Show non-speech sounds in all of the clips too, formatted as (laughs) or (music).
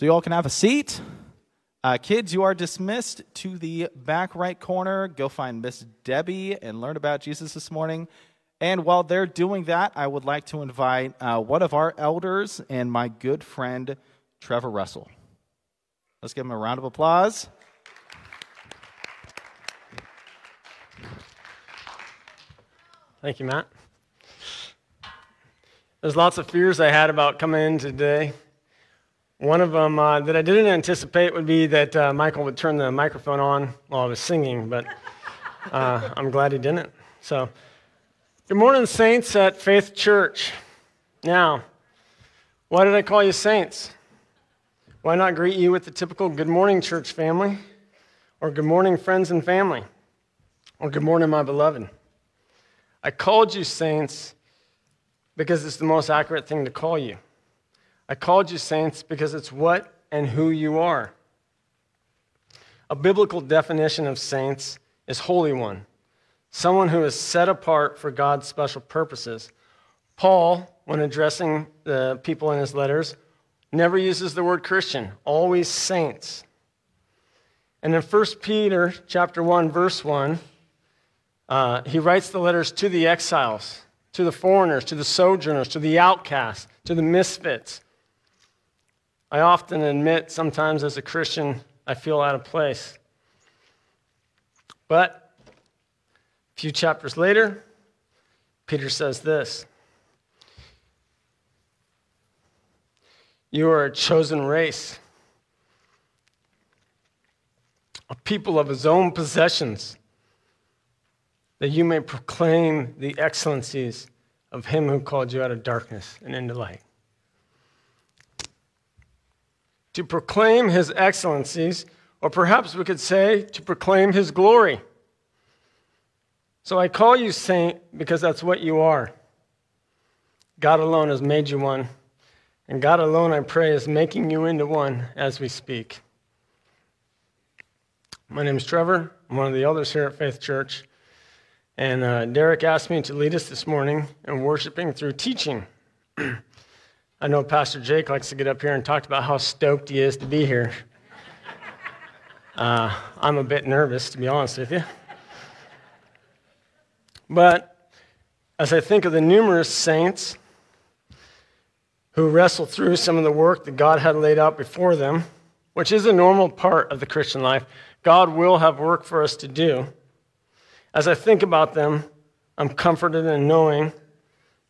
So you all can have a seat. Uh, kids, you are dismissed to the back right corner. Go find Miss Debbie and learn about Jesus this morning. And while they're doing that, I would like to invite uh, one of our elders and my good friend, Trevor Russell. Let's give him a round of applause. Thank you, Matt. There's lots of fears I had about coming in today. One of them uh, that I didn't anticipate would be that uh, Michael would turn the microphone on while I was singing, but uh, (laughs) I'm glad he didn't. So, good morning, saints at Faith Church. Now, why did I call you saints? Why not greet you with the typical good morning, church family? Or good morning, friends and family? Or good morning, my beloved? I called you saints because it's the most accurate thing to call you. I called you saints because it's what and who you are. A biblical definition of saints is holy one, someone who is set apart for God's special purposes. Paul, when addressing the people in his letters, never uses the word Christian, always saints. And in 1 Peter chapter 1 verse 1, uh, he writes the letters to the exiles to the foreigners, to the sojourners, to the outcasts, to the misfits. I often admit, sometimes as a Christian, I feel out of place. But a few chapters later, Peter says this You are a chosen race, a people of his own possessions that you may proclaim the excellencies of him who called you out of darkness and into light. To proclaim his excellencies, or perhaps we could say to proclaim his glory. So I call you saint because that's what you are. God alone has made you one, and God alone, I pray, is making you into one as we speak. My name is Trevor. I'm one of the elders here at Faith Church. And uh, Derek asked me to lead us this morning in worshiping through teaching. (clears throat) I know Pastor Jake likes to get up here and talk about how stoked he is to be here. Uh, I'm a bit nervous, to be honest with you. But as I think of the numerous saints who wrestled through some of the work that God had laid out before them, which is a normal part of the Christian life, God will have work for us to do. As I think about them, I'm comforted in knowing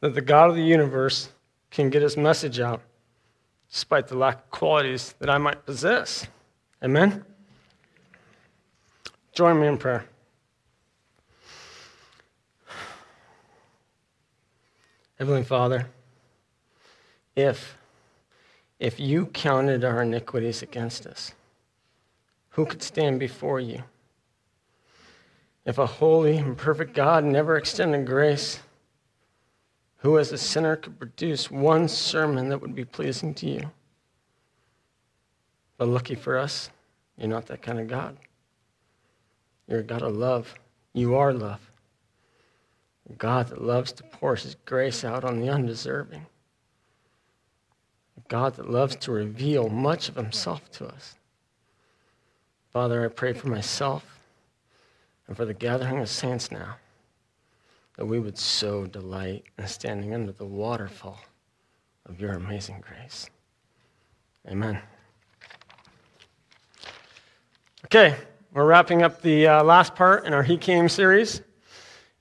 that the God of the universe can get his message out despite the lack of qualities that I might possess. Amen? Join me in prayer. Heavenly Father, if, if you counted our iniquities against us, who could stand before you? If a holy and perfect God never extended grace, who as a sinner could produce one sermon that would be pleasing to you? But lucky for us, you're not that kind of God. You're a God of love. You are love. A God that loves to pour his grace out on the undeserving. A God that loves to reveal much of himself to us. Father, I pray for myself and for the gathering of saints now, that we would so delight in standing under the waterfall of your amazing grace. Amen. Okay, we're wrapping up the uh, last part in our He Came series.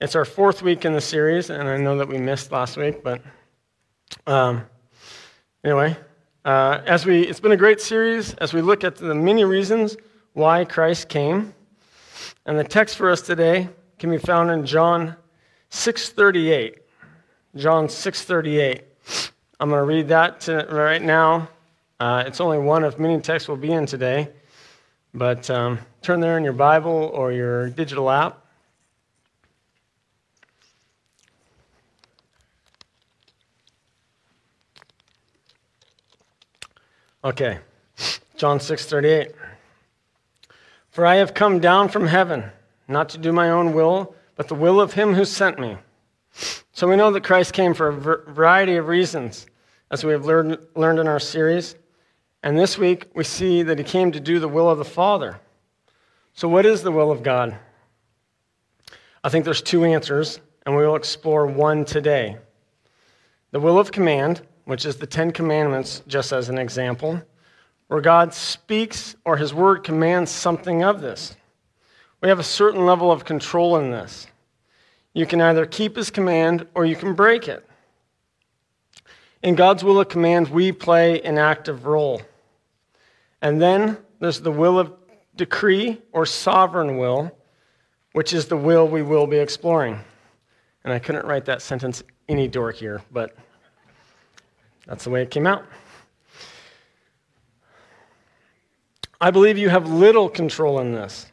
It's our fourth week in the series, and I know that we missed last week, but um, anyway, uh, as we, it's been a great series as we look at the many reasons why Christ came. And the text for us today can be found in John 6:38. John 6:38. I'm going to read that to, right now. Uh, it's only one of many texts we'll be in today, but um, turn there in your Bible or your digital app. Okay, John 6:38. For I have come down from heaven, not to do my own will, but the will of him who sent me. So we know that Christ came for a variety of reasons, as we have learned, learned in our series. And this week, we see that he came to do the will of the Father. So, what is the will of God? I think there's two answers, and we will explore one today. The will of command, which is the Ten Commandments, just as an example, where God speaks or his word commands something of this. We have a certain level of control in this. You can either keep his command or you can break it. In God's will of command, we play an active role. And then there's the will of decree or sovereign will, which is the will we will be exploring. And I couldn't write that sentence any dorkier, but that's the way it came out. I believe you have little control in this.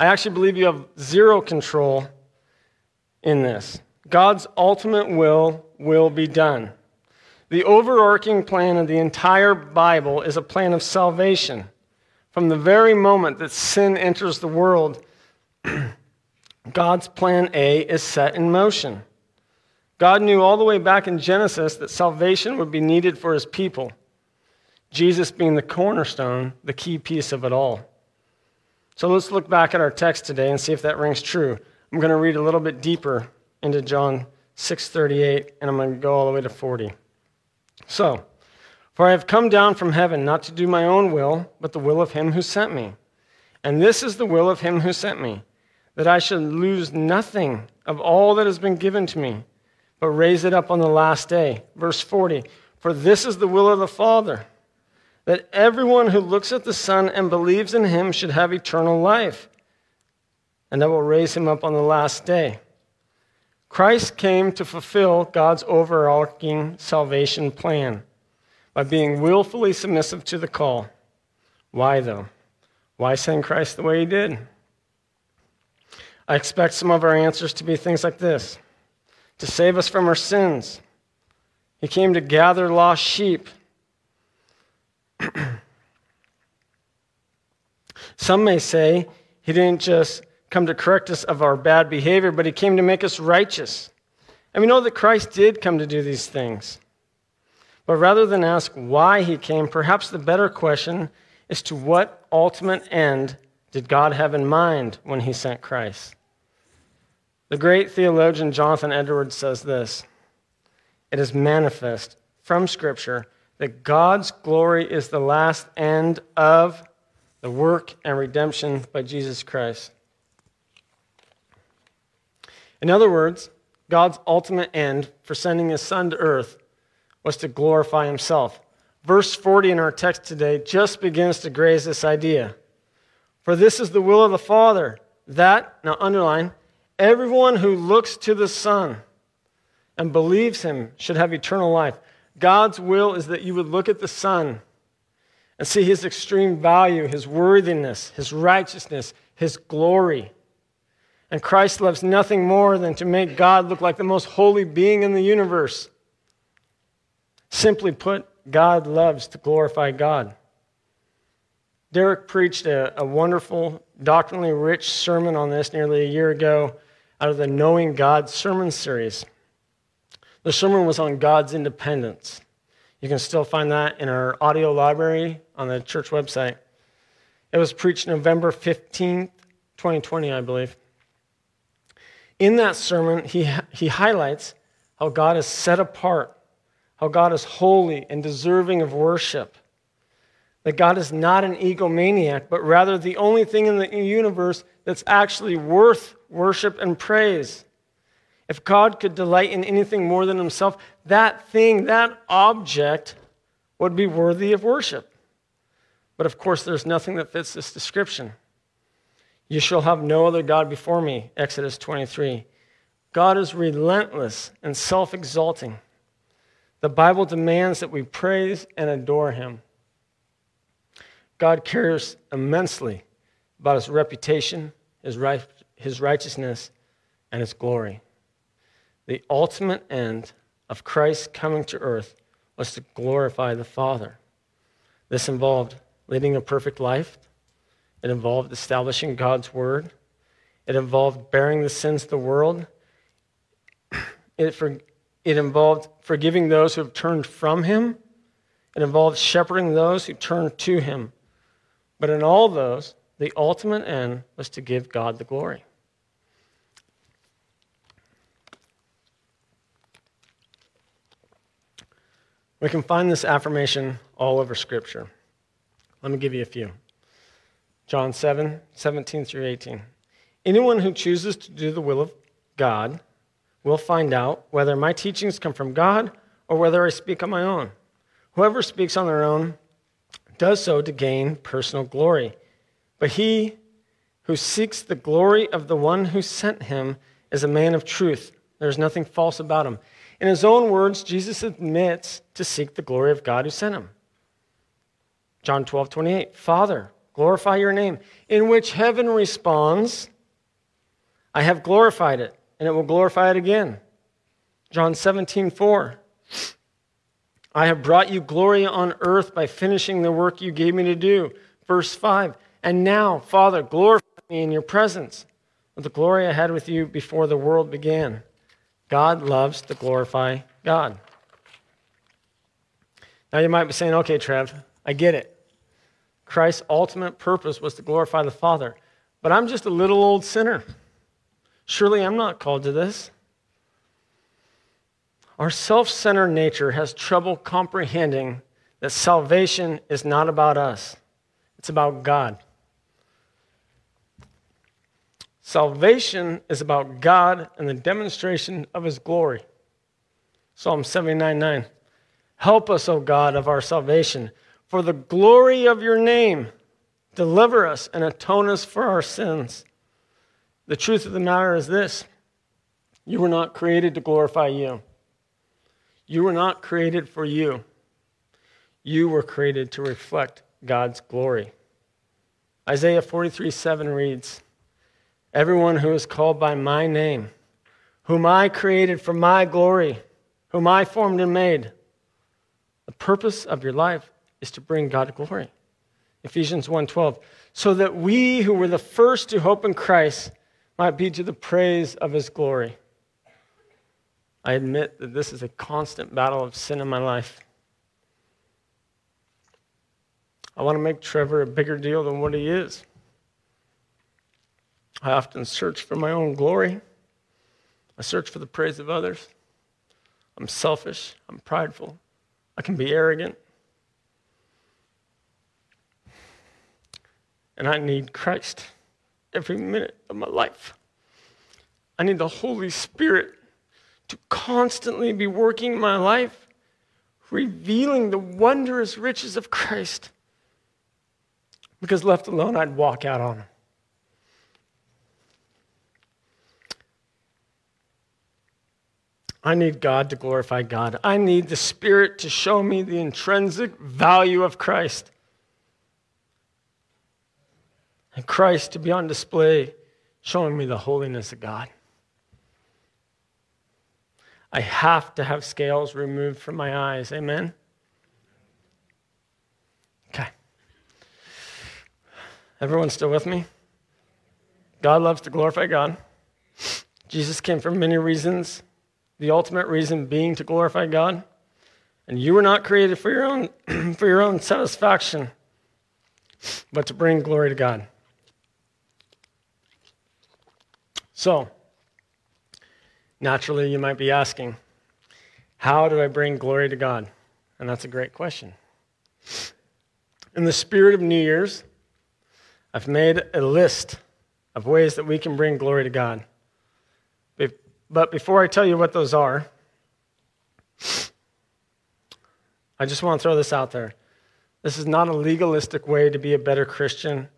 I actually believe you have zero control in this. God's ultimate will will be done. The overarching plan of the entire Bible is a plan of salvation. From the very moment that sin enters the world, (clears throat) God's plan A is set in motion. God knew all the way back in Genesis that salvation would be needed for his people, Jesus being the cornerstone, the key piece of it all. So let's look back at our text today and see if that rings true. I'm going to read a little bit deeper into John 6:38 and I'm going to go all the way to 40. So, for I have come down from heaven not to do my own will, but the will of him who sent me. And this is the will of him who sent me, that I should lose nothing of all that has been given to me, but raise it up on the last day. Verse 40 For this is the will of the Father, that everyone who looks at the Son and believes in him should have eternal life, and I will raise him up on the last day. Christ came to fulfill God's overarching salvation plan by being willfully submissive to the call. Why, though? Why send Christ the way he did? I expect some of our answers to be things like this to save us from our sins. He came to gather lost sheep. (clears throat) Some may say he didn't just come to correct us of our bad behavior, but he came to make us righteous. And we know that Christ did come to do these things. But rather than ask why he came, perhaps the better question is to what ultimate end did God have in mind when he sent Christ? The great theologian Jonathan Edwards says this It is manifest from Scripture that God's glory is the last end of the work and redemption by Jesus Christ. In other words, God's ultimate end for sending his son to earth was to glorify himself. Verse 40 in our text today just begins to graze this idea. For this is the will of the Father, that, now underline, Everyone who looks to the Son and believes him should have eternal life. God's will is that you would look at the Son and see his extreme value, his worthiness, his righteousness, his glory. And Christ loves nothing more than to make God look like the most holy being in the universe. Simply put, God loves to glorify God. Derek preached a, a wonderful, doctrinally rich sermon on this nearly a year ago out of the Knowing God sermon series. The sermon was on God's independence. You can still find that in our audio library on the church website. It was preached November 15th, 2020, I believe. In that sermon, he, he highlights how God is set apart, how God is holy and deserving of worship, that God is not an egomaniac, but rather the only thing in the universe that's actually worth worship and praise. If God could delight in anything more than himself, that thing, that object, would be worthy of worship. But of course, there's nothing that fits this description. You shall have no other God before me, Exodus 23. God is relentless and self exalting. The Bible demands that we praise and adore him. God cares immensely about his reputation, his, right, his righteousness, and his glory. The ultimate end of Christ coming to earth was to glorify the Father. This involved leading a perfect life, it involved establishing God's word, it involved bearing the sins of the world, (clears throat) it, for, it involved forgiving those who have turned from him, It involved shepherding those who turned to him. But in all those, the ultimate end was to give God the glory. We can find this affirmation all over Scripture. Let me give you a few. John 7, 17 through 18. Anyone who chooses to do the will of God will find out whether my teachings come from God or whether I speak on my own. Whoever speaks on their own does so to gain personal glory. But he who seeks the glory of the one who sent him is a man of truth. There's nothing false about him. In his own words, Jesus admits to seek the glory of God who sent him. John 12, 28. Father, glorify your name, in which heaven responds, I have glorified it, and it will glorify it again. John 17, 4. I have brought you glory on earth by finishing the work you gave me to do. Verse 5. And now, Father, glorify me in your presence with the glory I had with you before the world began. God loves to glorify God. Now you might be saying, okay, Trev, I get it. Christ's ultimate purpose was to glorify the Father. But I'm just a little old sinner. Surely I'm not called to this. Our self centered nature has trouble comprehending that salvation is not about us, it's about God. Salvation is about God and the demonstration of his glory. Psalm 79 9. Help us, O God, of our salvation. For the glory of your name, deliver us and atone us for our sins. The truth of the matter is this you were not created to glorify you, you were not created for you. You were created to reflect God's glory. Isaiah 43 7 reads, Everyone who is called by my name, whom I created for my glory, whom I formed and made. The purpose of your life is to bring God glory. Ephesians 1:12 so that we who were the first to hope in Christ might be to the praise of his glory. I admit that this is a constant battle of sin in my life. I want to make Trevor a bigger deal than what he is. I often search for my own glory. I search for the praise of others. I'm selfish. I'm prideful. I can be arrogant. And I need Christ every minute of my life. I need the Holy Spirit to constantly be working my life, revealing the wondrous riches of Christ. Because left alone, I'd walk out on them. I need God to glorify God. I need the Spirit to show me the intrinsic value of Christ. And Christ to be on display, showing me the holiness of God. I have to have scales removed from my eyes. Amen? Okay. Everyone still with me? God loves to glorify God. Jesus came for many reasons the ultimate reason being to glorify God. And you were not created for your own, (clears throat) for your own satisfaction, but to bring glory to God. So, naturally, you might be asking, how do I bring glory to God? And that's a great question. In the spirit of New Year's, I've made a list of ways that we can bring glory to God. But before I tell you what those are, I just want to throw this out there. This is not a legalistic way to be a better Christian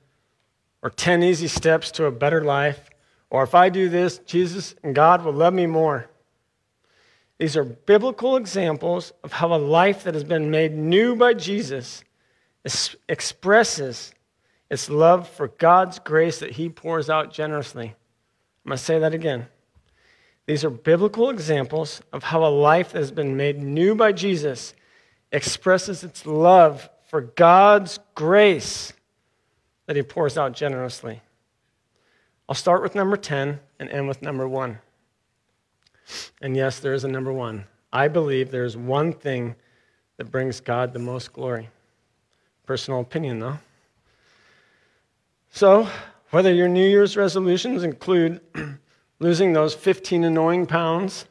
or 10 easy steps to a better life, or if I do this, Jesus and God will love me more. These are biblical examples of how a life that has been made new by Jesus expresses its love for God's grace that He pours out generously. I'm going to say that again. These are biblical examples of how a life that has been made new by Jesus expresses its love for God's grace that he pours out generously. I'll start with number 10 and end with number 1. And yes, there is a number 1. I believe there is one thing that brings God the most glory. Personal opinion, though. So, whether your New Year's resolutions include (clears throat) losing those 15 annoying pounds,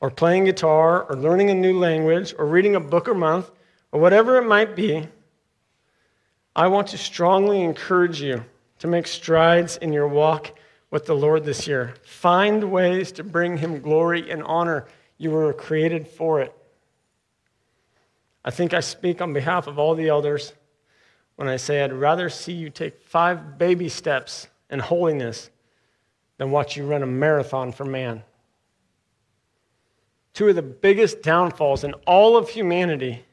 or playing guitar, or learning a new language, or reading a book a month, or whatever it might be, I want to strongly encourage you to make strides in your walk with the Lord this year. Find ways to bring Him glory and honor. You were created for it. I think I speak on behalf of all the elders when I say I'd rather see you take five baby steps in holiness than watch you run a marathon for man. Two of the biggest downfalls in all of humanity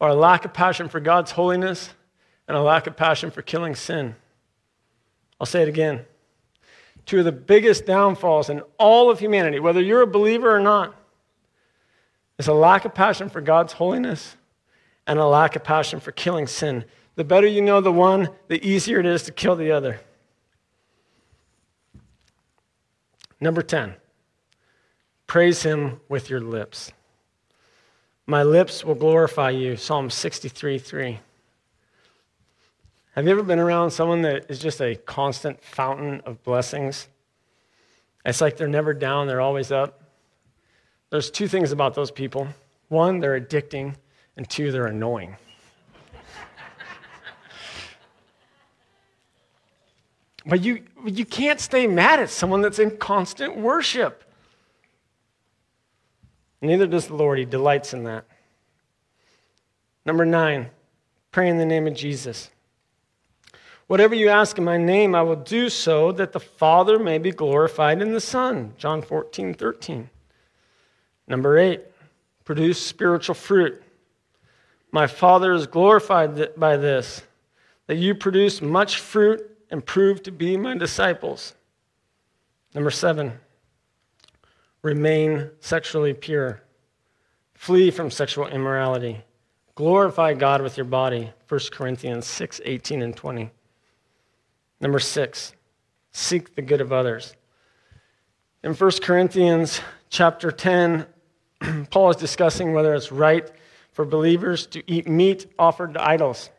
are a lack of passion for God's holiness and a lack of passion for killing sin. I'll say it again. Two of the biggest downfalls in all of humanity, whether you're a believer or not, is a lack of passion for God's holiness and a lack of passion for killing sin. The better you know the one, the easier it is to kill the other. Number 10, praise him with your lips. My lips will glorify you. Psalm 63 3. Have you ever been around someone that is just a constant fountain of blessings? It's like they're never down, they're always up. There's two things about those people one, they're addicting, and two, they're annoying. But you, you can't stay mad at someone that's in constant worship. Neither does the Lord. He delights in that. Number nine, pray in the name of Jesus. Whatever you ask in my name, I will do so that the Father may be glorified in the Son. John 14, 13. Number eight, produce spiritual fruit. My Father is glorified by this, that you produce much fruit and prove to be my disciples. Number seven, remain sexually pure. Flee from sexual immorality. Glorify God with your body. 1 Corinthians 6 18 and 20. Number six, seek the good of others. In 1 Corinthians chapter 10, (clears throat) Paul is discussing whether it's right for believers to eat meat offered to idols.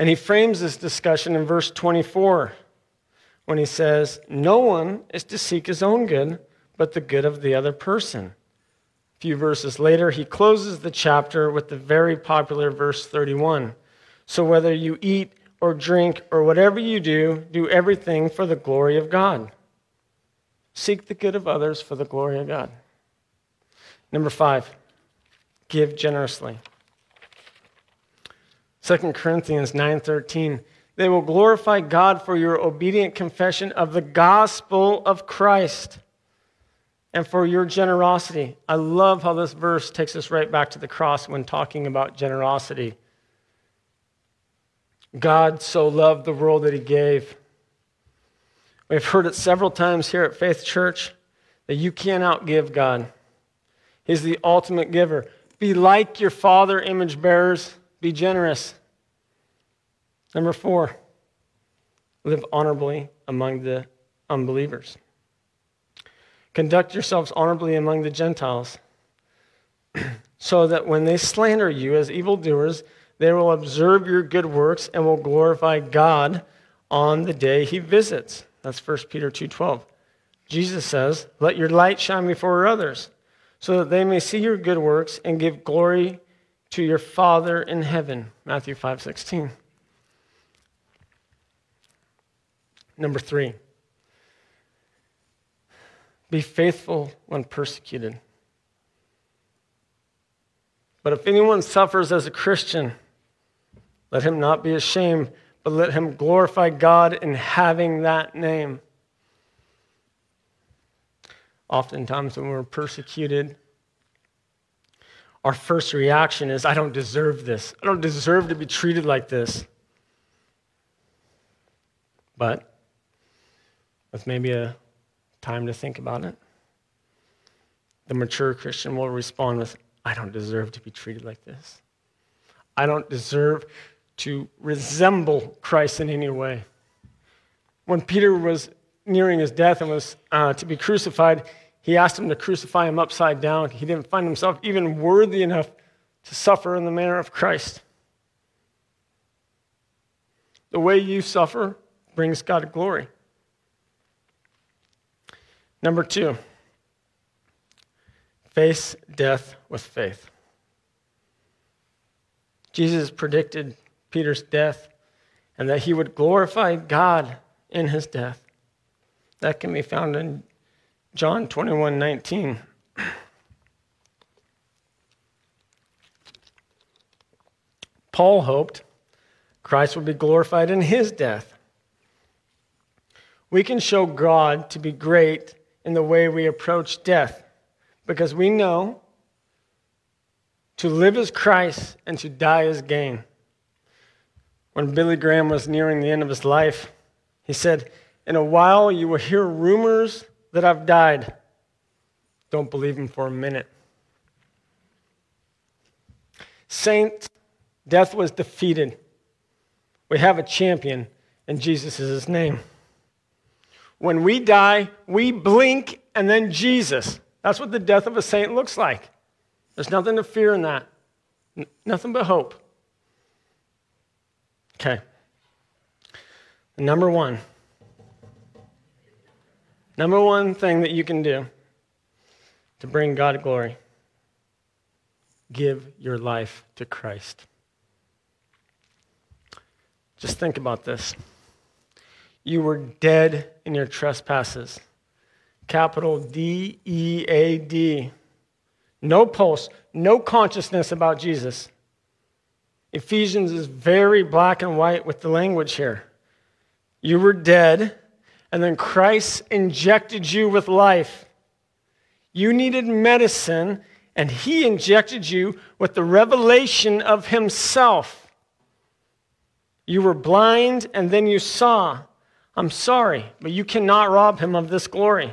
And he frames this discussion in verse 24 when he says, No one is to seek his own good, but the good of the other person. A few verses later, he closes the chapter with the very popular verse 31. So whether you eat or drink or whatever you do, do everything for the glory of God. Seek the good of others for the glory of God. Number five, give generously. 2 Corinthians 9:13 They will glorify God for your obedient confession of the gospel of Christ and for your generosity. I love how this verse takes us right back to the cross when talking about generosity. God so loved the world that he gave. We've heard it several times here at Faith Church that you can't outgive God. He's the ultimate giver. Be like your father, image bearers. Be generous. Number four, live honorably among the unbelievers. Conduct yourselves honorably among the Gentiles, (clears throat) so that when they slander you as evildoers, they will observe your good works and will glorify God on the day he visits. That's 1 Peter 2:12. Jesus says, "Let your light shine before others, so that they may see your good works and give glory to your Father in heaven. Matthew 5 Number three, be faithful when persecuted. But if anyone suffers as a Christian, let him not be ashamed, but let him glorify God in having that name. Oftentimes, when we're persecuted, our first reaction is, I don't deserve this. I don't deserve to be treated like this. But with maybe a time to think about it, the mature Christian will respond with, I don't deserve to be treated like this. I don't deserve to resemble Christ in any way. When Peter was nearing his death and was uh, to be crucified, he asked him to crucify him upside down. He didn't find himself even worthy enough to suffer in the manner of Christ. The way you suffer brings God glory. Number two, face death with faith. Jesus predicted Peter's death and that he would glorify God in his death. That can be found in John 21 19. (clears throat) Paul hoped Christ would be glorified in his death. We can show God to be great in the way we approach death because we know to live as Christ and to die as gain. When Billy Graham was nearing the end of his life, he said, In a while you will hear rumors that I've died. Don't believe him for a minute. Saints, death was defeated. We have a champion, and Jesus is his name. When we die, we blink, and then Jesus. That's what the death of a saint looks like. There's nothing to fear in that, N- nothing but hope. Okay. Number one. Number one thing that you can do to bring God glory give your life to Christ. Just think about this. You were dead in your trespasses. Capital D E A D. No pulse, no consciousness about Jesus. Ephesians is very black and white with the language here. You were dead, and then Christ injected you with life. You needed medicine, and He injected you with the revelation of Himself. You were blind, and then you saw. I'm sorry, but you cannot rob Him of this glory.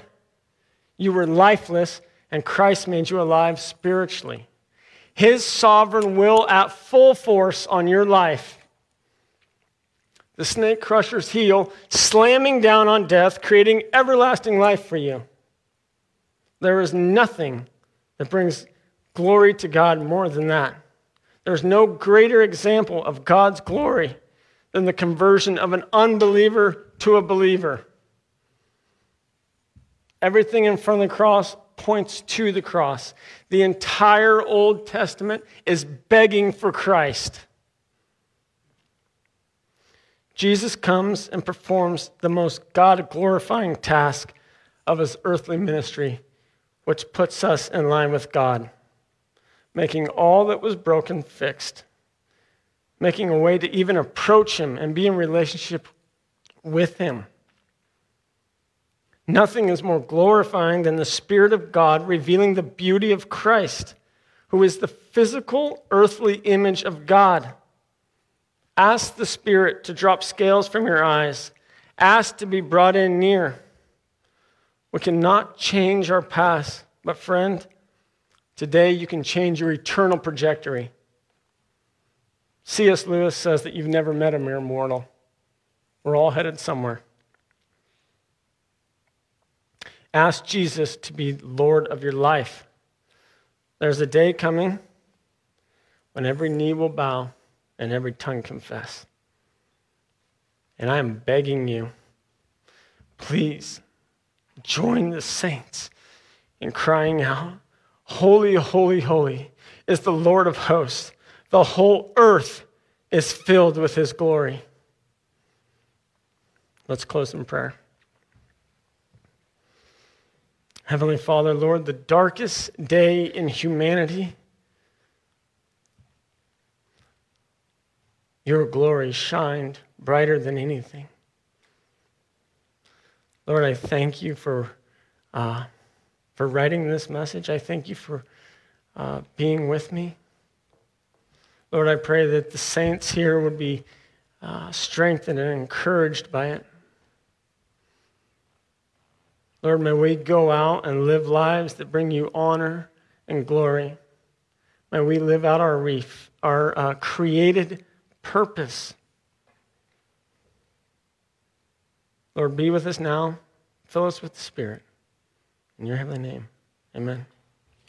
You were lifeless, and Christ made you alive spiritually. His sovereign will at full force on your life. The snake crusher's heel slamming down on death, creating everlasting life for you. There is nothing that brings glory to God more than that. There's no greater example of God's glory than the conversion of an unbeliever to a believer. Everything in front of the cross points to the cross. The entire Old Testament is begging for Christ. Jesus comes and performs the most God glorifying task of his earthly ministry, which puts us in line with God, making all that was broken fixed, making a way to even approach him and be in relationship with him. Nothing is more glorifying than the Spirit of God revealing the beauty of Christ, who is the physical, earthly image of God. Ask the Spirit to drop scales from your eyes. Ask to be brought in near. We cannot change our past, but friend, today you can change your eternal trajectory. C.S. Lewis says that you've never met a mere mortal. We're all headed somewhere. Ask Jesus to be Lord of your life. There's a day coming when every knee will bow and every tongue confess. And I am begging you, please join the saints in crying out, Holy, holy, holy is the Lord of hosts. The whole earth is filled with his glory. Let's close in prayer. Heavenly Father, Lord, the darkest day in humanity, your glory shined brighter than anything. Lord, I thank you for, uh, for writing this message. I thank you for uh, being with me. Lord, I pray that the saints here would be uh, strengthened and encouraged by it. Lord, may we go out and live lives that bring you honor and glory. May we live out our reef, our uh, created purpose. Lord, be with us now. Fill us with the Spirit. In your heavenly name. Amen.